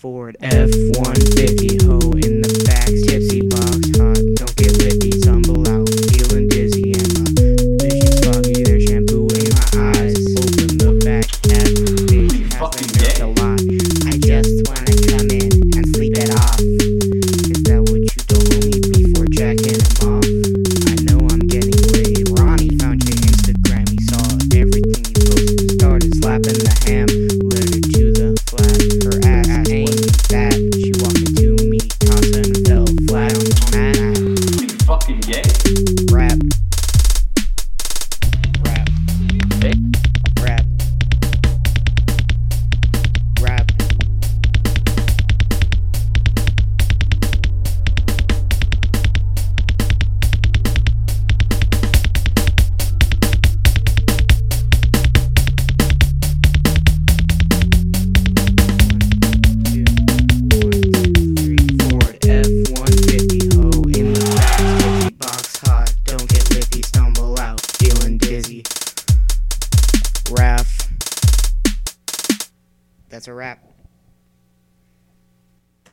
Ford F 150 fucking gay. That's a wrap.